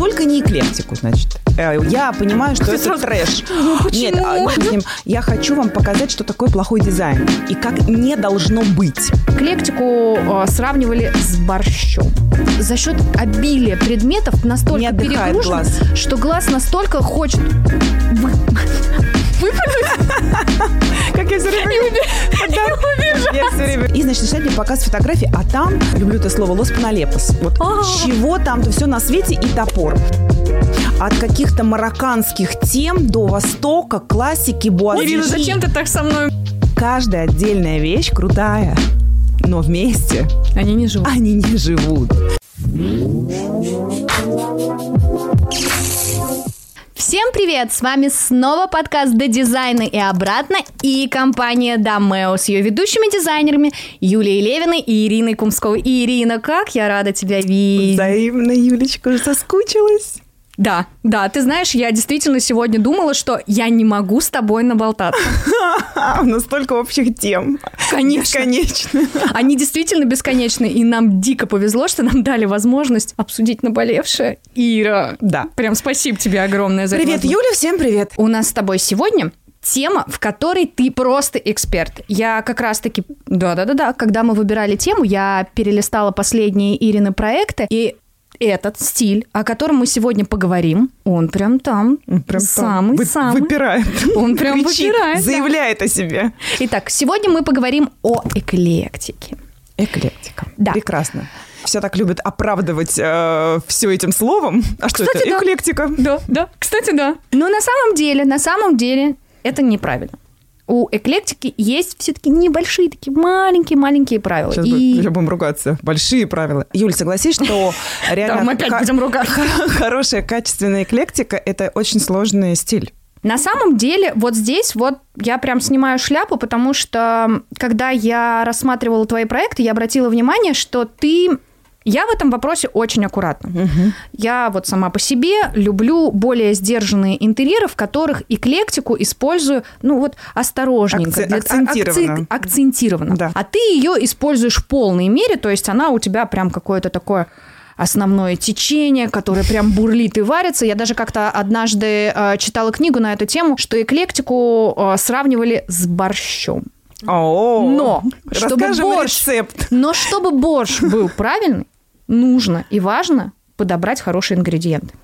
только не эклектику, значит. Э, Я понимаю, что это трэш. Нет, а, почему? нет, с ним. я хочу вам показать, что такое плохой дизайн. И как не должно быть. Эклектику э, сравнивали с борщом. За счет обилия предметов настолько перегружен, глаз. что глаз настолько хочет вы- Как я все время... Я все время... И, значит, начинает мне показ фотографии, а там, люблю это слово, лос-паналепос. Вот А. чего там-то все на свете и топор. От каких-то марокканских тем до Востока, классики, буазы. Ирина, зачем ты так со мной? Каждая отдельная вещь крутая, но вместе Они не живут. они не живут. Всем привет! С вами снова подкаст «До дизайна» и обратно и компания Дамео с ее ведущими дизайнерами Юлией Левиной и Ириной Кумсковой. Ирина, как я рада тебя видеть! Взаимно, Юлечка, уже соскучилась. Да, да, ты знаешь, я действительно сегодня думала, что я не могу с тобой наболтаться. У нас столько общих тем. Конечно. Бесконечно. Они действительно бесконечны, и нам дико повезло, что нам дали возможность обсудить наболевшее. Ира, Да. прям спасибо тебе огромное за Привет. Юля, всем привет. У нас с тобой сегодня тема, в которой ты просто эксперт. Я как раз-таки... Да-да-да-да. Когда мы выбирали тему, я перелистала последние Ирины проекты, и этот стиль, о котором мы сегодня поговорим, он прям там, Прям там самый вы- самый. Выпирает. Он прям Кричит, выпирает, да. Заявляет о себе. Итак, сегодня мы поговорим о эклектике. Эклектика. Да. Прекрасно. Все так любят оправдывать все этим словом. А что Кстати, это? да. Эклектика. Да, да, кстати, да. Но на самом деле, на самом деле, это неправильно. У эклектики есть все-таки небольшие такие маленькие-маленькие правила. Сейчас И- будем ругаться. Большие правила. Юль, согласись, что реально мы опять будем ругаться. хорошая, качественная эклектика – это очень сложный стиль. На самом деле, вот здесь вот я прям снимаю шляпу, потому что когда я рассматривала твои проекты, я обратила внимание, что ты... Я в этом вопросе очень аккуратна. Я вот сама по себе люблю более сдержанные интерьеры, в которых эклектику использую, ну вот осторожненько. Акце- для- акцентированно. акци- акцентированно. Да. А ты ее используешь в полной мере, то есть она у тебя прям какое-то такое основное течение, которое прям бурлит и варится. Я даже как-то однажды э, читала книгу на эту тему, что эклектику э, сравнивали с борщом. О, Но, чтобы борщ- рецепт. Но чтобы борщ был правильный, нужно и важно подобрать хорошие ингредиенты.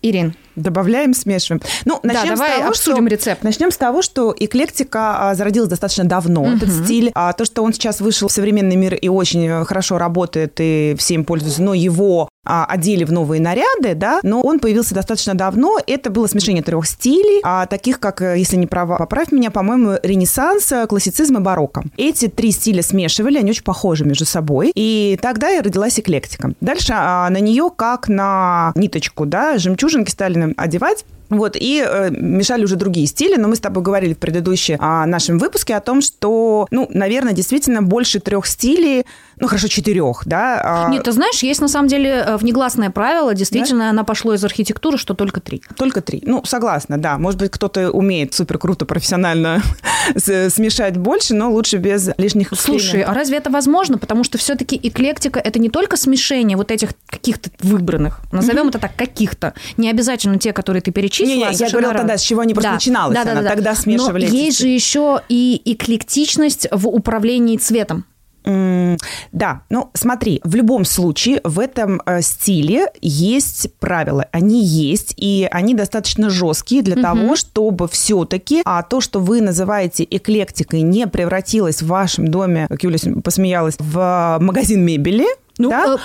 Ирин, Добавляем, смешиваем. Ну, начнем да, давай с того, обсудим что... рецепт. Начнем с того, что эклектика а, зародилась достаточно давно, этот стиль. А, то, что он сейчас вышел в современный мир и очень э, хорошо работает, и все им пользуются, но его а, одели в новые наряды, да, но он появился достаточно давно. Это было смешение трех стилей, а, таких как, э, если не права, поправь меня, по-моему, ренессанс, э, классицизм и барокко. Эти три стиля смешивали, они очень похожи между собой, и тогда и родилась эклектика. Дальше а, на нее, как на ниточку, да, жемчужинки стали одевать, вот, и э, мешали уже другие стили, но мы с тобой говорили в предыдущем а, нашем выпуске о том, что, ну, наверное, действительно больше трех стилей, ну, хорошо, четырех, да. а, Нет, ты знаешь, есть на самом деле э, внегласное правило, действительно, оно пошло из архитектуры, что только три. Только три. Ну, согласна, да. Может быть, кто-то умеет супер круто, профессионально с- смешать больше, но лучше без лишних Слушай, а разве это возможно? Потому что все-таки эклектика это не только смешение вот этих каких-то выбранных, назовем это так, каких-то. Не обязательно те, которые ты перечислила. Не-не, а я говорила тогда, с чего они просто Да, начиналось. да, да, Она да. тогда смешивали Но есть же еще и эклектичность в управлении цветом. Да, ну смотри, в любом случае в этом э, стиле есть правила, они есть, и они достаточно жесткие для того, чтобы все-таки а то, что вы называете эклектикой, не превратилось в вашем доме, как Юля посмеялась, в магазин мебели. Ну, да? э,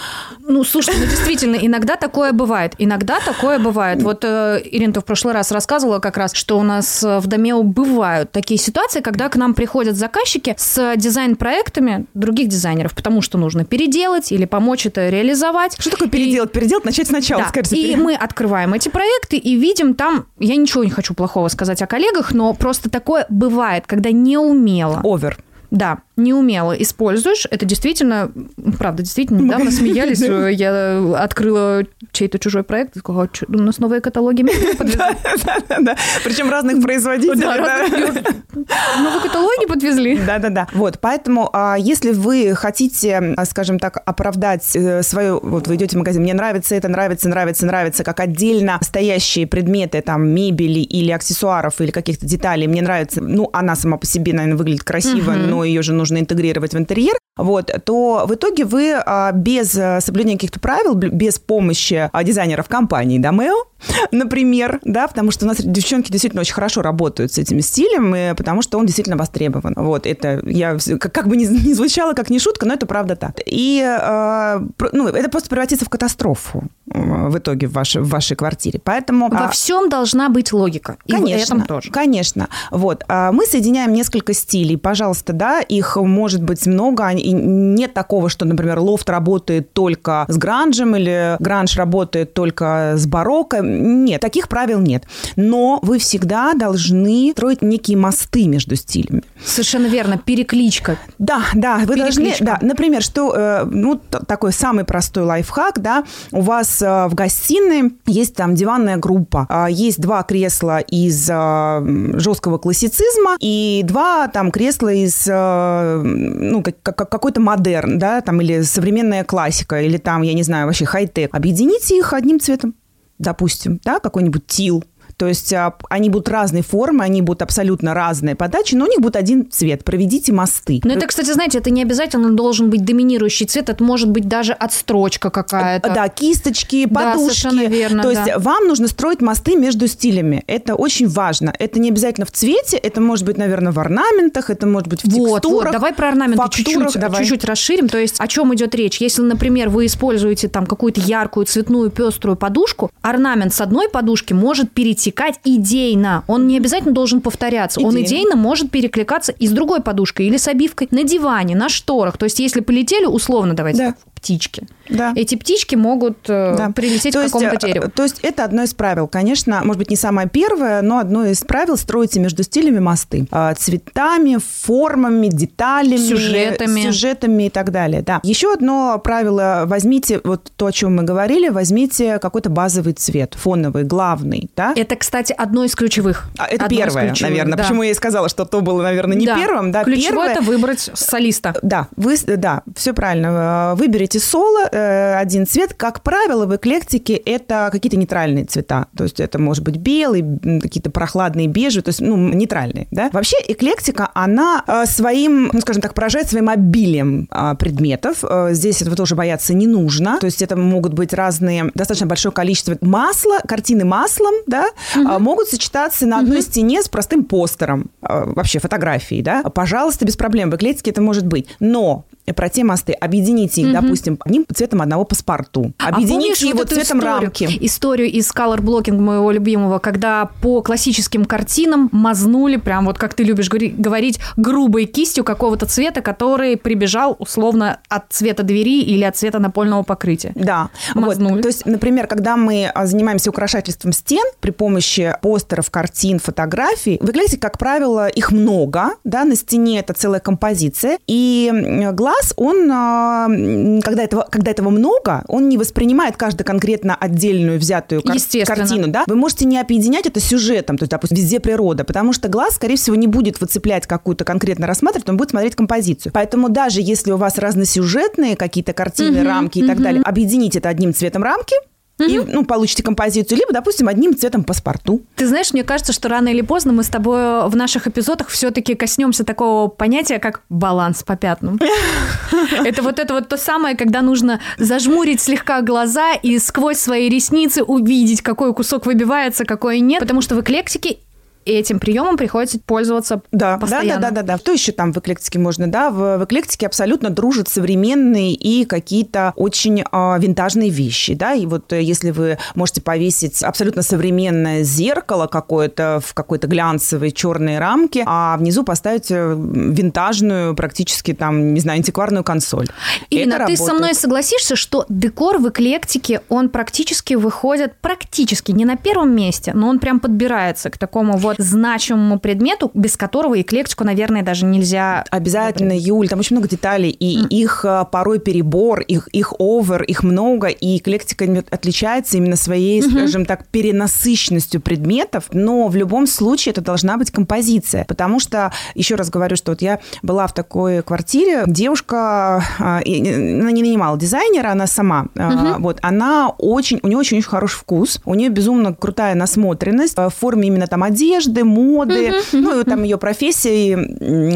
ну, слушай, ну действительно, иногда такое бывает. Иногда такое бывает. Вот э, Ирина, в прошлый раз рассказывала как раз, что у нас э, в Домео бывают такие ситуации, когда к нам приходят заказчики с дизайн-проектами других дизайнеров, потому что нужно переделать или помочь это реализовать. Что такое И- переделать? Переделать, начать сначала, Да, скажите. и мы открываем эти проекты и видим там, я ничего не хочу плохого сказать о коллегах, но просто такое бывает, когда не умело. Овер. Да. Неумело используешь, это действительно, правда, действительно, недавно смеялись, я открыла чей-то чужой проект, и сказала, у нас новые каталоги Да, причем разных производителей. Новые каталоги подвезли. Да-да-да. Вот, поэтому, а, если вы хотите, а, скажем так, оправдать э, свою, вот вы идете в магазин, мне нравится это, нравится, нравится, нравится, как отдельно стоящие предметы, там, мебели или аксессуаров, или каких-то деталей, мне нравится, ну, она сама по себе, наверное, выглядит красиво, но ее же нужно интегрировать в интерьер, вот, то в итоге вы а, без э, соблюдения каких-то правил, без помощи дизайнеров компании Домео, например, да, потому что у нас девчонки действительно очень хорошо работают с этим стилем, и потому что он действительно востребован. Вот, это я, как, как бы не, не звучало, как не шутка, но это правда так. И, э, ну, это просто превратится в катастрофу в итоге в вашей, в вашей квартире. Поэтому... Во а, всем должна быть логика. Конечно, и в этом тоже. Конечно. Вот. А мы соединяем несколько стилей. Пожалуйста, да, их может быть много. И нет такого, что, например, лофт работает только с гранжем или гранж работает только с барокко. Нет, таких правил нет. Но вы всегда должны строить некие мосты между стилями. Совершенно верно. Перекличка. Да, да. Вы Перекличка. должны... Да, например, что... Э, ну, такой самый простой лайфхак, да, у вас э, в гостиной. Есть там диванная группа, а, есть два кресла из э, жесткого классицизма и два там кресла из, ну, какой-то модерн, да, там, или современная классика, или там, я не знаю, вообще хай-тек. Объедините их одним цветом допустим, да, какой-нибудь тил, то есть а, они будут разной формы, они будут абсолютно разные подачи, но у них будет один цвет. Проведите мосты. Но это, кстати, знаете, это не обязательно должен быть доминирующий цвет, это может быть даже отстрочка какая-то. Да, кисточки, подушки. Да, верно, То есть вам нужно строить мосты между стилями. Это очень важно. Это не обязательно в цвете, это может быть, наверное, в орнаментах, это может быть в вот, текстурах. Вот, давай про орнаменты чуть-чуть, давай. чуть-чуть расширим. То есть о чем идет речь? Если, например, вы используете там какую-то яркую, цветную, пеструю подушку, орнамент с одной подушки может перейти перетекать идейно. Он не обязательно должен повторяться. Идейно. Он идейно может перекликаться и с другой подушкой или с обивкой на диване, на шторах. То есть, если полетели, условно, давайте, да. птички. Да. Эти птички могут э, да. прилететь то к какому-то есть, дереву. То есть это одно из правил. Конечно, может быть, не самое первое, но одно из правил – строите между стилями мосты. А, цветами, формами, деталями. Сюжетами. Сюжетами и так далее. Да. Еще одно правило – возьмите вот то, о чем мы говорили, возьмите какой-то базовый цвет, фоновый, главный. Да? Это, кстати, одно из ключевых. А, это одно первое, наверное. Да. Почему я и сказала, что то было, наверное, не да. первым. Да, Ключевое – это выбрать солиста. Да, вы, да, все правильно. Выберите соло, Э, один цвет. Как правило, в эклектике это какие-то нейтральные цвета. То есть это может быть белый, какие-то прохладные бежи, то есть, ну, нейтральные, да. Вообще эклектика, она э, своим, ну, скажем так, поражает своим обилием а, предметов. Э, здесь этого тоже бояться не нужно. То есть это могут быть разные, достаточно большое количество масла, картины маслом, да, угу. могут сочетаться на одной угу. стене с простым постером, вообще фотографией, да. Пожалуйста, без проблем. В эклектике это может быть. Но про те мосты, объедините их, угу. допустим, одним цветом одного паспорту. Объедините а его вот цветом историю, рамки. Историю из color blocking моего любимого, когда по классическим картинам мазнули, прям вот как ты любишь говорить, грубой кистью какого-то цвета, который прибежал условно от цвета двери или от цвета напольного покрытия. Да. Мазнули. Вот. То есть, например, когда мы а, занимаемся украшательством стен при помощи постеров, картин, фотографий, вы глядите, как правило, их много, да, на стене это целая композиция, и глаз глаз, он, а, когда этого, когда этого много, он не воспринимает каждую конкретно отдельную взятую кар- картину. Да? Вы можете не объединять это сюжетом, то есть, допустим, везде природа, потому что глаз, скорее всего, не будет выцеплять какую-то конкретно рассматривать, он будет смотреть композицию. Поэтому даже если у вас разносюжетные какие-то картины, угу, рамки и угу. так далее, объедините это одним цветом рамки, угу. и ну, получите композицию, либо, допустим, одним цветом паспорту. Ты знаешь, мне кажется, что рано или поздно мы с тобой в наших эпизодах все-таки коснемся такого понятия, как баланс по пятнам. Это вот это вот то самое, когда нужно зажмурить слегка глаза и сквозь свои ресницы увидеть, какой кусок выбивается, какой нет. Потому что в эклектике этим приемом приходится пользоваться да, постоянно. Да, да, да, да, да. Что еще там в эклектике можно, да? В, в эклектике абсолютно дружат современные и какие-то очень э, винтажные вещи, да. И вот э, если вы можете повесить абсолютно современное зеркало какое-то в какой-то глянцевой черной рамке, а внизу поставить э, винтажную, практически там, не знаю, антикварную консоль. Ирина, Это ты работает. со мной согласишься, что декор в эклектике, он практически выходит, практически не на первом месте, но он прям подбирается к такому вот значимому предмету, без которого эклектику, наверное, даже нельзя... Обязательно, Юль, там очень много деталей, и mm. их а, порой перебор, их, их овер, их много, и эклектика отличается именно своей, mm-hmm. скажем так, перенасыщенностью предметов, но в любом случае это должна быть композиция, потому что, еще раз говорю, что вот я была в такой квартире, девушка, а, она не нанимала дизайнера, она сама, mm-hmm. вот, она очень, у нее очень-очень хороший вкус, у нее безумно крутая насмотренность в форме именно там одежды, моды, mm-hmm. ну, там ее профессия,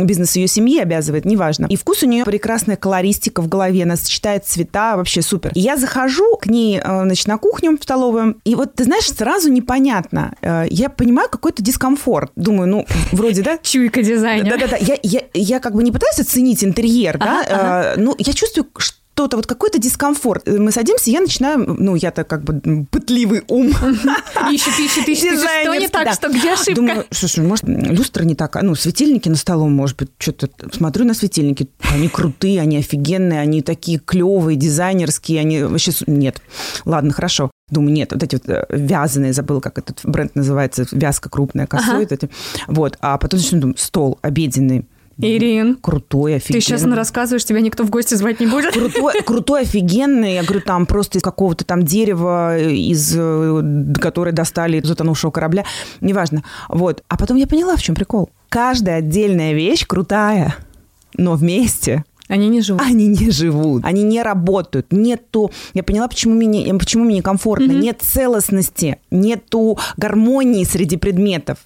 бизнес ее семьи обязывает, неважно. И вкус у нее прекрасная колористика в голове, она сочетает цвета, вообще супер. И я захожу к ней, э, значит, на кухню в столовую, и вот, ты знаешь, сразу непонятно. Э, я понимаю какой-то дискомфорт. Думаю, ну, вроде, да? Чуйка дизайнера. Да-да-да. Я, я, я как бы не пытаюсь оценить интерьер, да, ага. ну, я чувствую, что что-то, вот какой-то дискомфорт. Мы садимся, я начинаю, ну, я-то как бы пытливый ум. Ищет, ищет, ищет, что не так, что где ошибка? Думаю, слушай, может, люстра не так, ну, светильники на столом, может быть, что-то, смотрю на светильники, они крутые, они офигенные, они такие клевые, дизайнерские, они вообще... Нет. Ладно, хорошо. Думаю, нет, вот эти вот э, вязаные, забыл, как этот бренд называется, вязка крупная, косой. Ага. Вот, а потом начну думаю, стол обеденный, Ирин. Крутой, офигенный. Ты сейчас рассказываешь, тебя никто в гости звать не будет? Крутой, крутой, офигенный. Я говорю, там просто из какого-то там дерева, из э, которое достали из затонувшего корабля. Неважно. Вот. А потом я поняла, в чем прикол. Каждая отдельная вещь крутая, но вместе они не живут. Они не живут. Они не работают. Нету... Я поняла, почему мне, почему мне некомфортно. Mm-hmm. Нет целостности, нету гармонии среди предметов.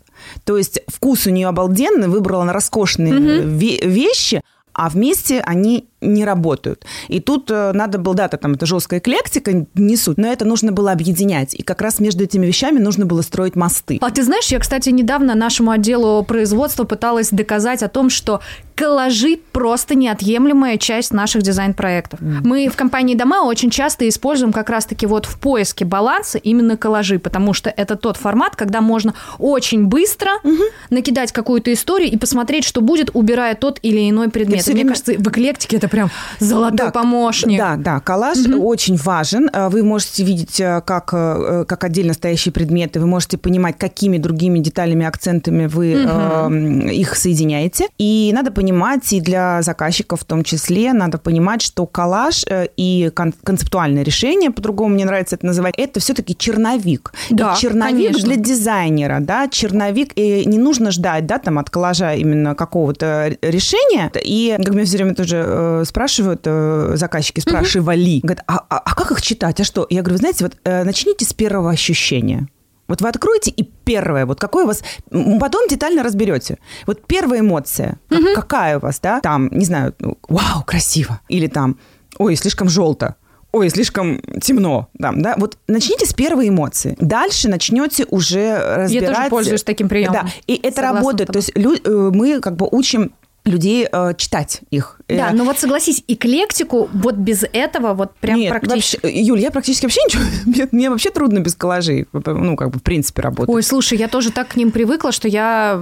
То есть вкус у нее обалденный, выбрала на роскошные mm-hmm. вещи, а вместе они не работают. И тут э, надо было, да, там это жесткая эклектика, не суть, но это нужно было объединять. И как раз между этими вещами нужно было строить мосты. А ты знаешь, я, кстати, недавно нашему отделу производства пыталась доказать о том, что коллажи просто неотъемлемая часть наших дизайн-проектов. Mm-hmm. Мы в компании Дома очень часто используем как раз-таки вот в поиске баланса именно коллажи, потому что это тот формат, когда можно очень быстро mm-hmm. накидать какую-то историю и посмотреть, что будет, убирая тот или иной предмет. Мне кажется, в эклектике это прям золотой да, помощник. Да, да, коллаж угу. очень важен. Э, вы можете видеть э, как, э, как отдельно стоящие предметы, вы можете понимать, какими другими деталями, акцентами вы угу. э, их соединяете. И надо понимать, и для заказчиков в том числе, надо понимать, что коллаж и кон- концептуальное решение, по-другому мне нравится это называть, это все-таки черновик. Да, и черновик конечно. для дизайнера, да, черновик, и не нужно ждать, да, там от коллажа именно какого-то решения. И, как мне все время тоже спрашивают, э, заказчики спрашивали, говорят, а, а, а как их читать, а что? Я говорю, вы знаете, вот э, начните с первого ощущения. Вот вы откроете, и первое, вот какое у вас... Потом детально разберете. Вот первая эмоция, как, какая у вас, да? Там, не знаю, ну, вау, красиво. Или там, ой, слишком желто ой, слишком темно, там, да, вот начните с первой эмоции. Дальше начнете уже разбирать... Я тоже пользуюсь таким приемом. Да, и это Согласна работает. То есть э, мы как бы учим людей э, читать их. Да, ну вот согласись, эклектику вот без этого вот прям Нет, практически... Вообще, Юль, я практически вообще ничего... Мне, мне вообще трудно без коллажей, ну, как бы в принципе работать. Ой, слушай, я тоже так к ним привыкла, что я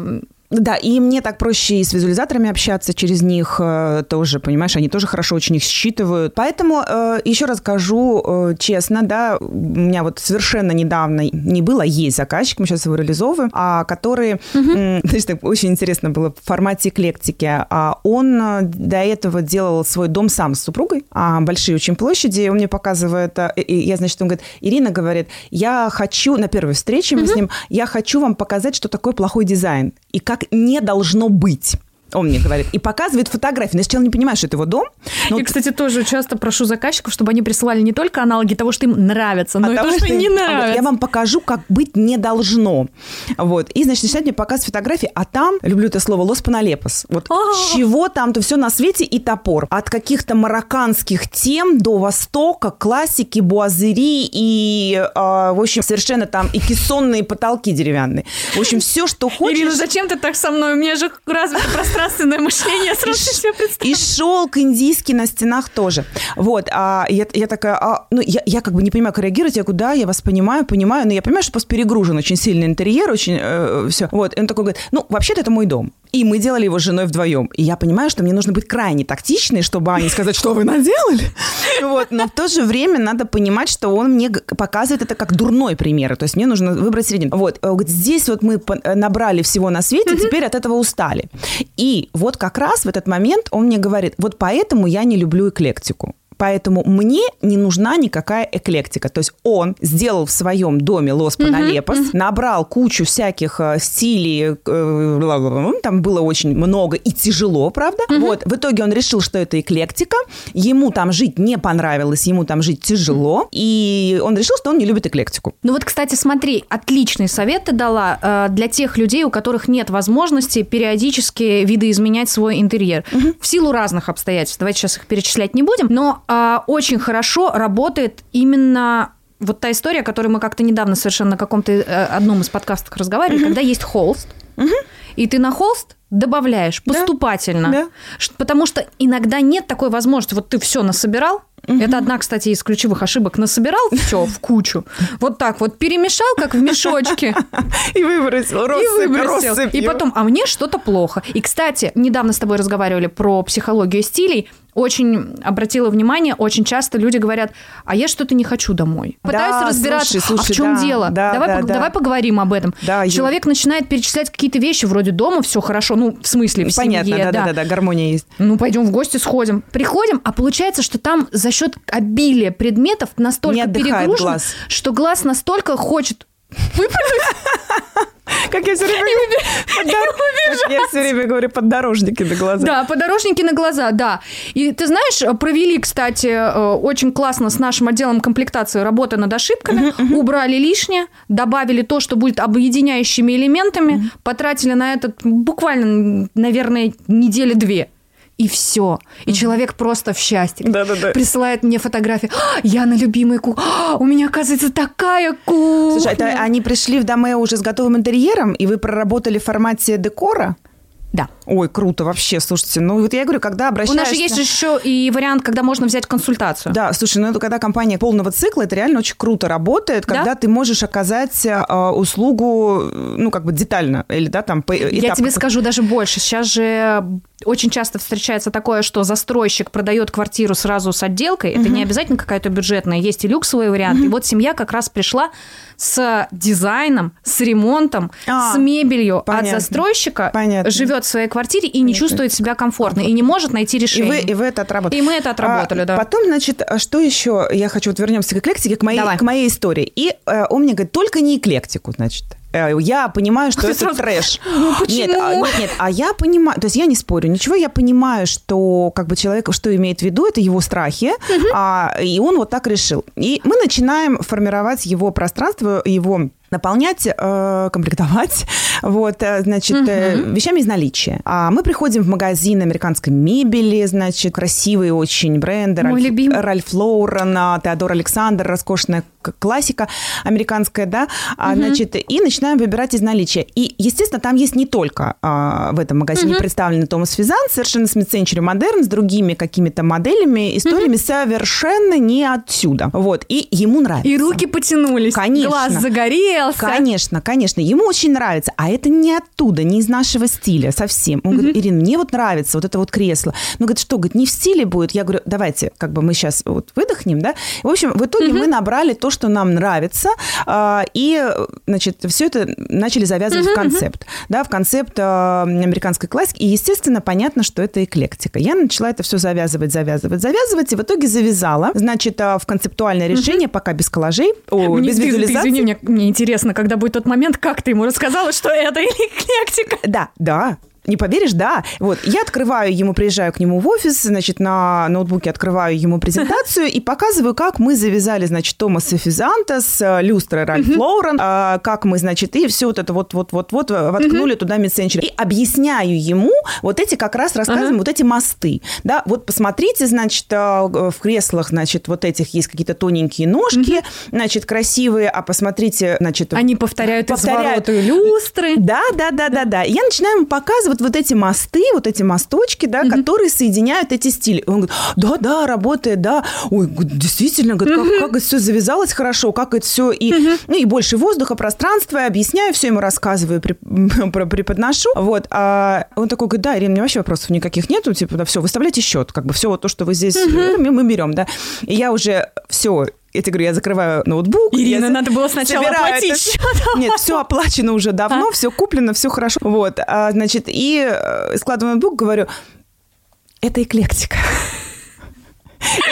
да, и мне так проще и с визуализаторами общаться через них э, тоже, понимаешь, они тоже хорошо очень их считывают. Поэтому э, еще раз скажу э, честно, да, у меня вот совершенно недавно не было, есть заказчик, мы сейчас его реализовываем, а который, угу. так очень интересно было в формате эклектики. А он до этого делал свой дом сам с супругой, а большие очень площади, он мне показывает, и я, значит, он говорит, Ирина говорит, я хочу, на первой встрече мы угу. с ним, я хочу вам показать, что такое плохой дизайн, и как не должно быть он мне говорит, и показывает фотографии. Но я сначала не понимаю, что это его дом. Но... Я, кстати, тоже часто прошу заказчиков, чтобы они присылали не только аналоги того, что им нравится, но а и того, что, что не нравится. Вот, я вам покажу, как быть не должно. Вот. И, значит, начинает мне показывать фотографии, а там, люблю это слово, лос паналепос. Вот А-а-а. чего там-то все на свете и топор. От каких-то марокканских тем до Востока, классики, буазыри и, э, в общем, совершенно там и кессонные потолки деревянные. В общем, все, что хочешь. Ирина, зачем ты так со мной? У меня же развито пространство пространственное мышление, сразу и, себе представила. И шелк индийский на стенах тоже. Вот, а я, я такая, а, ну, я, я как бы не понимаю, как реагировать, я говорю, да, я вас понимаю, понимаю, но я понимаю, что просто перегружен очень сильный интерьер, очень э, все. Вот, и он такой говорит, ну, вообще-то это мой дом. И мы делали его с женой вдвоем. И я понимаю, что мне нужно быть крайне тактичной, чтобы Ане сказать, что вы наделали. Вот. Но в то же время надо понимать, что он мне показывает это как дурной пример. То есть мне нужно выбрать средний. Вот. Здесь вот мы набрали всего на свете, теперь от этого устали. И вот как раз в этот момент он мне говорит, вот поэтому я не люблю эклектику. Поэтому мне не нужна никакая эклектика. То есть он сделал в своем доме Лос uh-huh, uh-huh. набрал кучу всяких э, стилей, э, там было очень много и тяжело, правда? Uh-huh. Вот, в итоге он решил, что это эклектика, ему там жить не понравилось, ему там жить тяжело, и он решил, что он не любит эклектику. Ну вот, кстати, смотри, отличный совет ты дала э, для тех людей, у которых нет возможности периодически видоизменять свой интерьер. Uh-huh. В силу разных обстоятельств. Давайте сейчас их перечислять не будем, но очень хорошо работает именно вот та история, которую мы как-то недавно совершенно на каком-то э, одном из подкастов разговаривали, угу. когда есть холст, угу. и ты на холст добавляешь поступательно, да. Потому что иногда нет такой возможности. Вот ты все насобирал, Угу. Это одна, кстати, из ключевых ошибок. Насобирал все в кучу, вот так вот перемешал, как в мешочке. И выбросил, россыпь, И выбросил. И потом, а мне что-то плохо. И, кстати, недавно с тобой разговаривали про психологию стилей очень обратила внимание, очень часто люди говорят, а я что-то не хочу домой. Пытаются да, разбираться, слушай, слушай, а в чем да, дело. Да, давай, да, по- да. давай поговорим об этом. Да, Человек я... начинает перечислять какие-то вещи, вроде дома все хорошо, ну, в смысле, в Понятно, семье. да, да, да, да, гармония есть. Ну, пойдем в гости сходим. Приходим, а получается, что там за счет обилия предметов настолько перегружен, глаз. что глаз настолько хочет выпрыгнуть. Как я все время Я все время говорю, поддорожники на глаза. Да, поддорожники на глаза, да. И ты знаешь, провели, кстати, э, очень классно с нашим отделом комплектации работы над ошибками, убрали лишнее, добавили то, что будет объединяющими элементами, потратили на это буквально, наверное, недели две и все. И mm-hmm. человек просто в счастье. Да-да-да. Присылает мне фотографии. «А, я на любимой кухне. А, у меня, оказывается, такая кухня. Слушай, это они пришли в доме уже с готовым интерьером, и вы проработали в формате декора? Да. Ой, круто вообще, слушайте. Ну, вот я говорю, когда обращаешься... У нас же есть еще и вариант, когда можно взять консультацию. Да, слушай, ну, это когда компания полного цикла, это реально очень круто работает, когда да? ты можешь оказать э, услугу, ну, как бы детально, или, да, там... По я тебе скажу даже больше. Сейчас же очень часто встречается такое, что застройщик продает квартиру сразу с отделкой. Это угу. не обязательно какая-то бюджетная, есть и люксовый вариант. Угу. И вот семья как раз пришла с дизайном, с ремонтом, а, с мебелью понятно. от застройщика, понятно. живет в своей квартире и не чувствует себя комфортно, и не может найти решение. И вы, и вы это отработали. И мы это отработали, а, да. Потом, значит, а что еще? Я хочу, вот вернемся к эклектике, к моей, к моей истории. И э, он мне говорит, только не эклектику, значит. Э, я понимаю, что это сразу... трэш. Ну, почему? Нет, а, нет, нет, а я понимаю, то есть я не спорю, ничего, я понимаю, что как бы человек, что имеет в виду, это его страхи, угу. а, и он вот так решил. И мы начинаем формировать его пространство, его наполнять, э, комплектовать, вот, э, значит, угу. э, вещами из наличия. А мы приходим в магазин американской мебели, значит, красивые очень бренды. Мой Ральф, любимый. Ральф Лоурен, Теодор Александр, роскошная классика американская, да, угу. значит, и начинаем выбирать из наличия. И, естественно, там есть не только а, в этом магазине угу. представлены Томас Физан, совершенно с Mid-Century Modern, с другими какими-то моделями, историями угу. совершенно не отсюда. Вот, и ему нравится. И руки потянулись. Конечно. Глаз загорел понравился. Конечно, конечно. Ему очень нравится. А это не оттуда, не из нашего стиля совсем. Он mm-hmm. говорит, Ирина, мне вот нравится вот это вот кресло. Ну, говорит, что, говорит, не в стиле будет? Я говорю, давайте, как бы мы сейчас вот выдохнем, да? В общем, в итоге mm-hmm. мы набрали то, что нам нравится, а, и, значит, все это начали завязывать mm-hmm. в концепт. Да, в концепт а, американской классики. И, естественно, понятно, что это эклектика. Я начала это все завязывать, завязывать, завязывать, и в итоге завязала, значит, а, в концептуальное решение, пока без коллажей, о, без ты, визуализации. Ты, извини, мне, мне интересно интересно, когда будет тот момент, как ты ему рассказала, что это эклектика. Да, да, не поверишь, да. Вот, я открываю ему, приезжаю к нему в офис, значит, на ноутбуке открываю ему презентацию и показываю, как мы завязали, значит, Томаса Физанта с э, люстрой Ральф Лоурен, а, как мы, значит, и все вот это вот-вот-вот-вот воткнули туда мид-сенчури. И объясняю ему вот эти как раз рассказываем, вот эти мосты. Да, вот посмотрите, значит, э, в креслах, значит, вот этих есть какие-то тоненькие ножки, значит, красивые, а посмотрите, значит... Они повторяют, повторяют. извороты люстры. Да, да, да, да, да. Я начинаю ему показывать вот, вот эти мосты, вот эти мосточки, да, mm-hmm. которые соединяют эти стили. Он говорит, да, да, работает, да. Ой, действительно, говорит, как, mm-hmm. как это все завязалось хорошо, как это все и, mm-hmm. ну, и больше воздуха, пространства, объясняю, все ему рассказываю, преподношу. Вот. А он такой говорит, да, Ирина, у меня вообще вопросов никаких нету, типа, да, все, выставляйте счет, как бы все то, что вы здесь, mm-hmm. мы, мы берем, да. И я уже все, я тебе говорю, я закрываю ноутбук. Ирина, надо было сначала оплатить это... счет. Нет, все оплачено уже давно, а? все куплено, все хорошо. Вот, а, значит, и э, складываю ноутбук, говорю, это эклектика.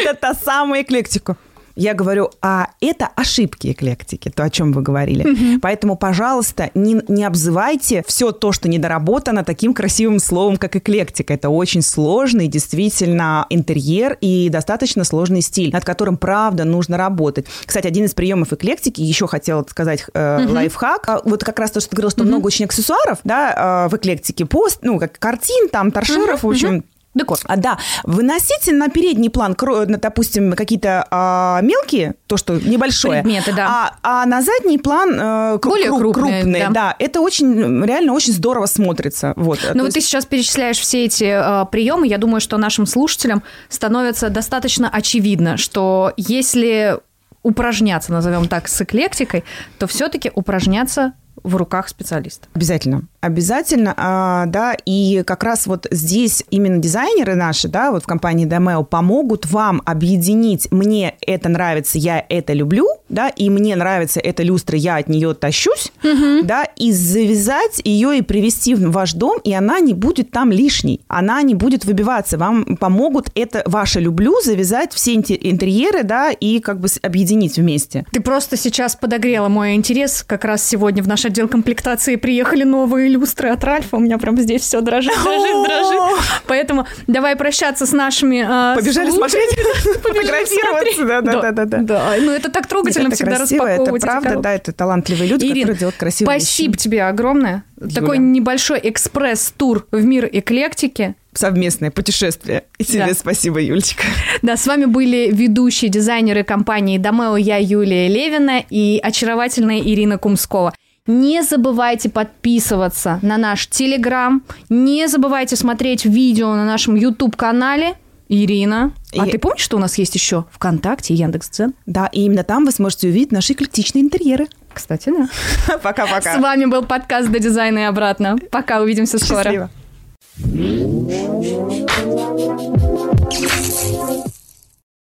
Это та самая эклектика. Я говорю, а это ошибки эклектики, то, о чем вы говорили. Угу. Поэтому, пожалуйста, не, не обзывайте все то, что недоработано, таким красивым словом, как эклектика. Это очень сложный, действительно, интерьер и достаточно сложный стиль, над которым, правда, нужно работать. Кстати, один из приемов эклектики, еще хотела сказать э, угу. лайфхак, а вот как раз то, что ты говорил, что угу. много очень аксессуаров, да, э, в эклектике, пост, ну, как картин, там, торшеров, угу. в общем, угу Декор. А, да, выносите на передний план, допустим, какие-то а, мелкие, то, что небольшое. Предметы, да. А, а на задний план а, Более крупные, крупные. Да. да. Это очень, реально очень здорово смотрится. Вот. Ну, вот есть... ты сейчас перечисляешь все эти а, приемы, я думаю, что нашим слушателям становится достаточно очевидно, что если упражняться, назовем так, с эклектикой, то все-таки упражняться в руках специалиста. Обязательно. Обязательно, а, да, и как раз вот здесь именно дизайнеры наши, да, вот в компании Demeo помогут вам объединить «мне это нравится, я это люблю», да, и «мне нравится эта люстра, я от нее тащусь», угу. да, и завязать ее и привести в ваш дом, и она не будет там лишней, она не будет выбиваться, вам помогут это «ваше люблю» завязать все интерьеры, да, и как бы объединить вместе. Ты просто сейчас подогрела мой интерес, как раз сегодня в наш отдел комплектации приехали новые люстры от Ральфа. У меня прям здесь все дрожит, дрожит, дрожит. Поэтому давай прощаться с нашими э, Побежали смотреть, фотографироваться. Да, да, да, да. Да, ну это так трогательно всегда распаковывать. Это правда, да, это талантливые люди, которые делают красивые спасибо тебе огромное. Такой небольшой экспресс-тур в мир эклектики совместное путешествие. И тебе да. спасибо, Юлечка. Да, с вами были ведущие дизайнеры компании Домео, я Юлия Левина и очаровательная Ирина Кумскова. Не забывайте подписываться на наш Телеграм. Не забывайте смотреть видео на нашем YouTube-канале. Ирина, и... а ты помнишь, что у нас есть еще ВКонтакте и Яндекс.Дзен? Да, и именно там вы сможете увидеть наши эклектичные интерьеры. Кстати, да. Пока-пока. С вами был подкаст «До дизайна и обратно». Пока, увидимся скоро. Счастливо.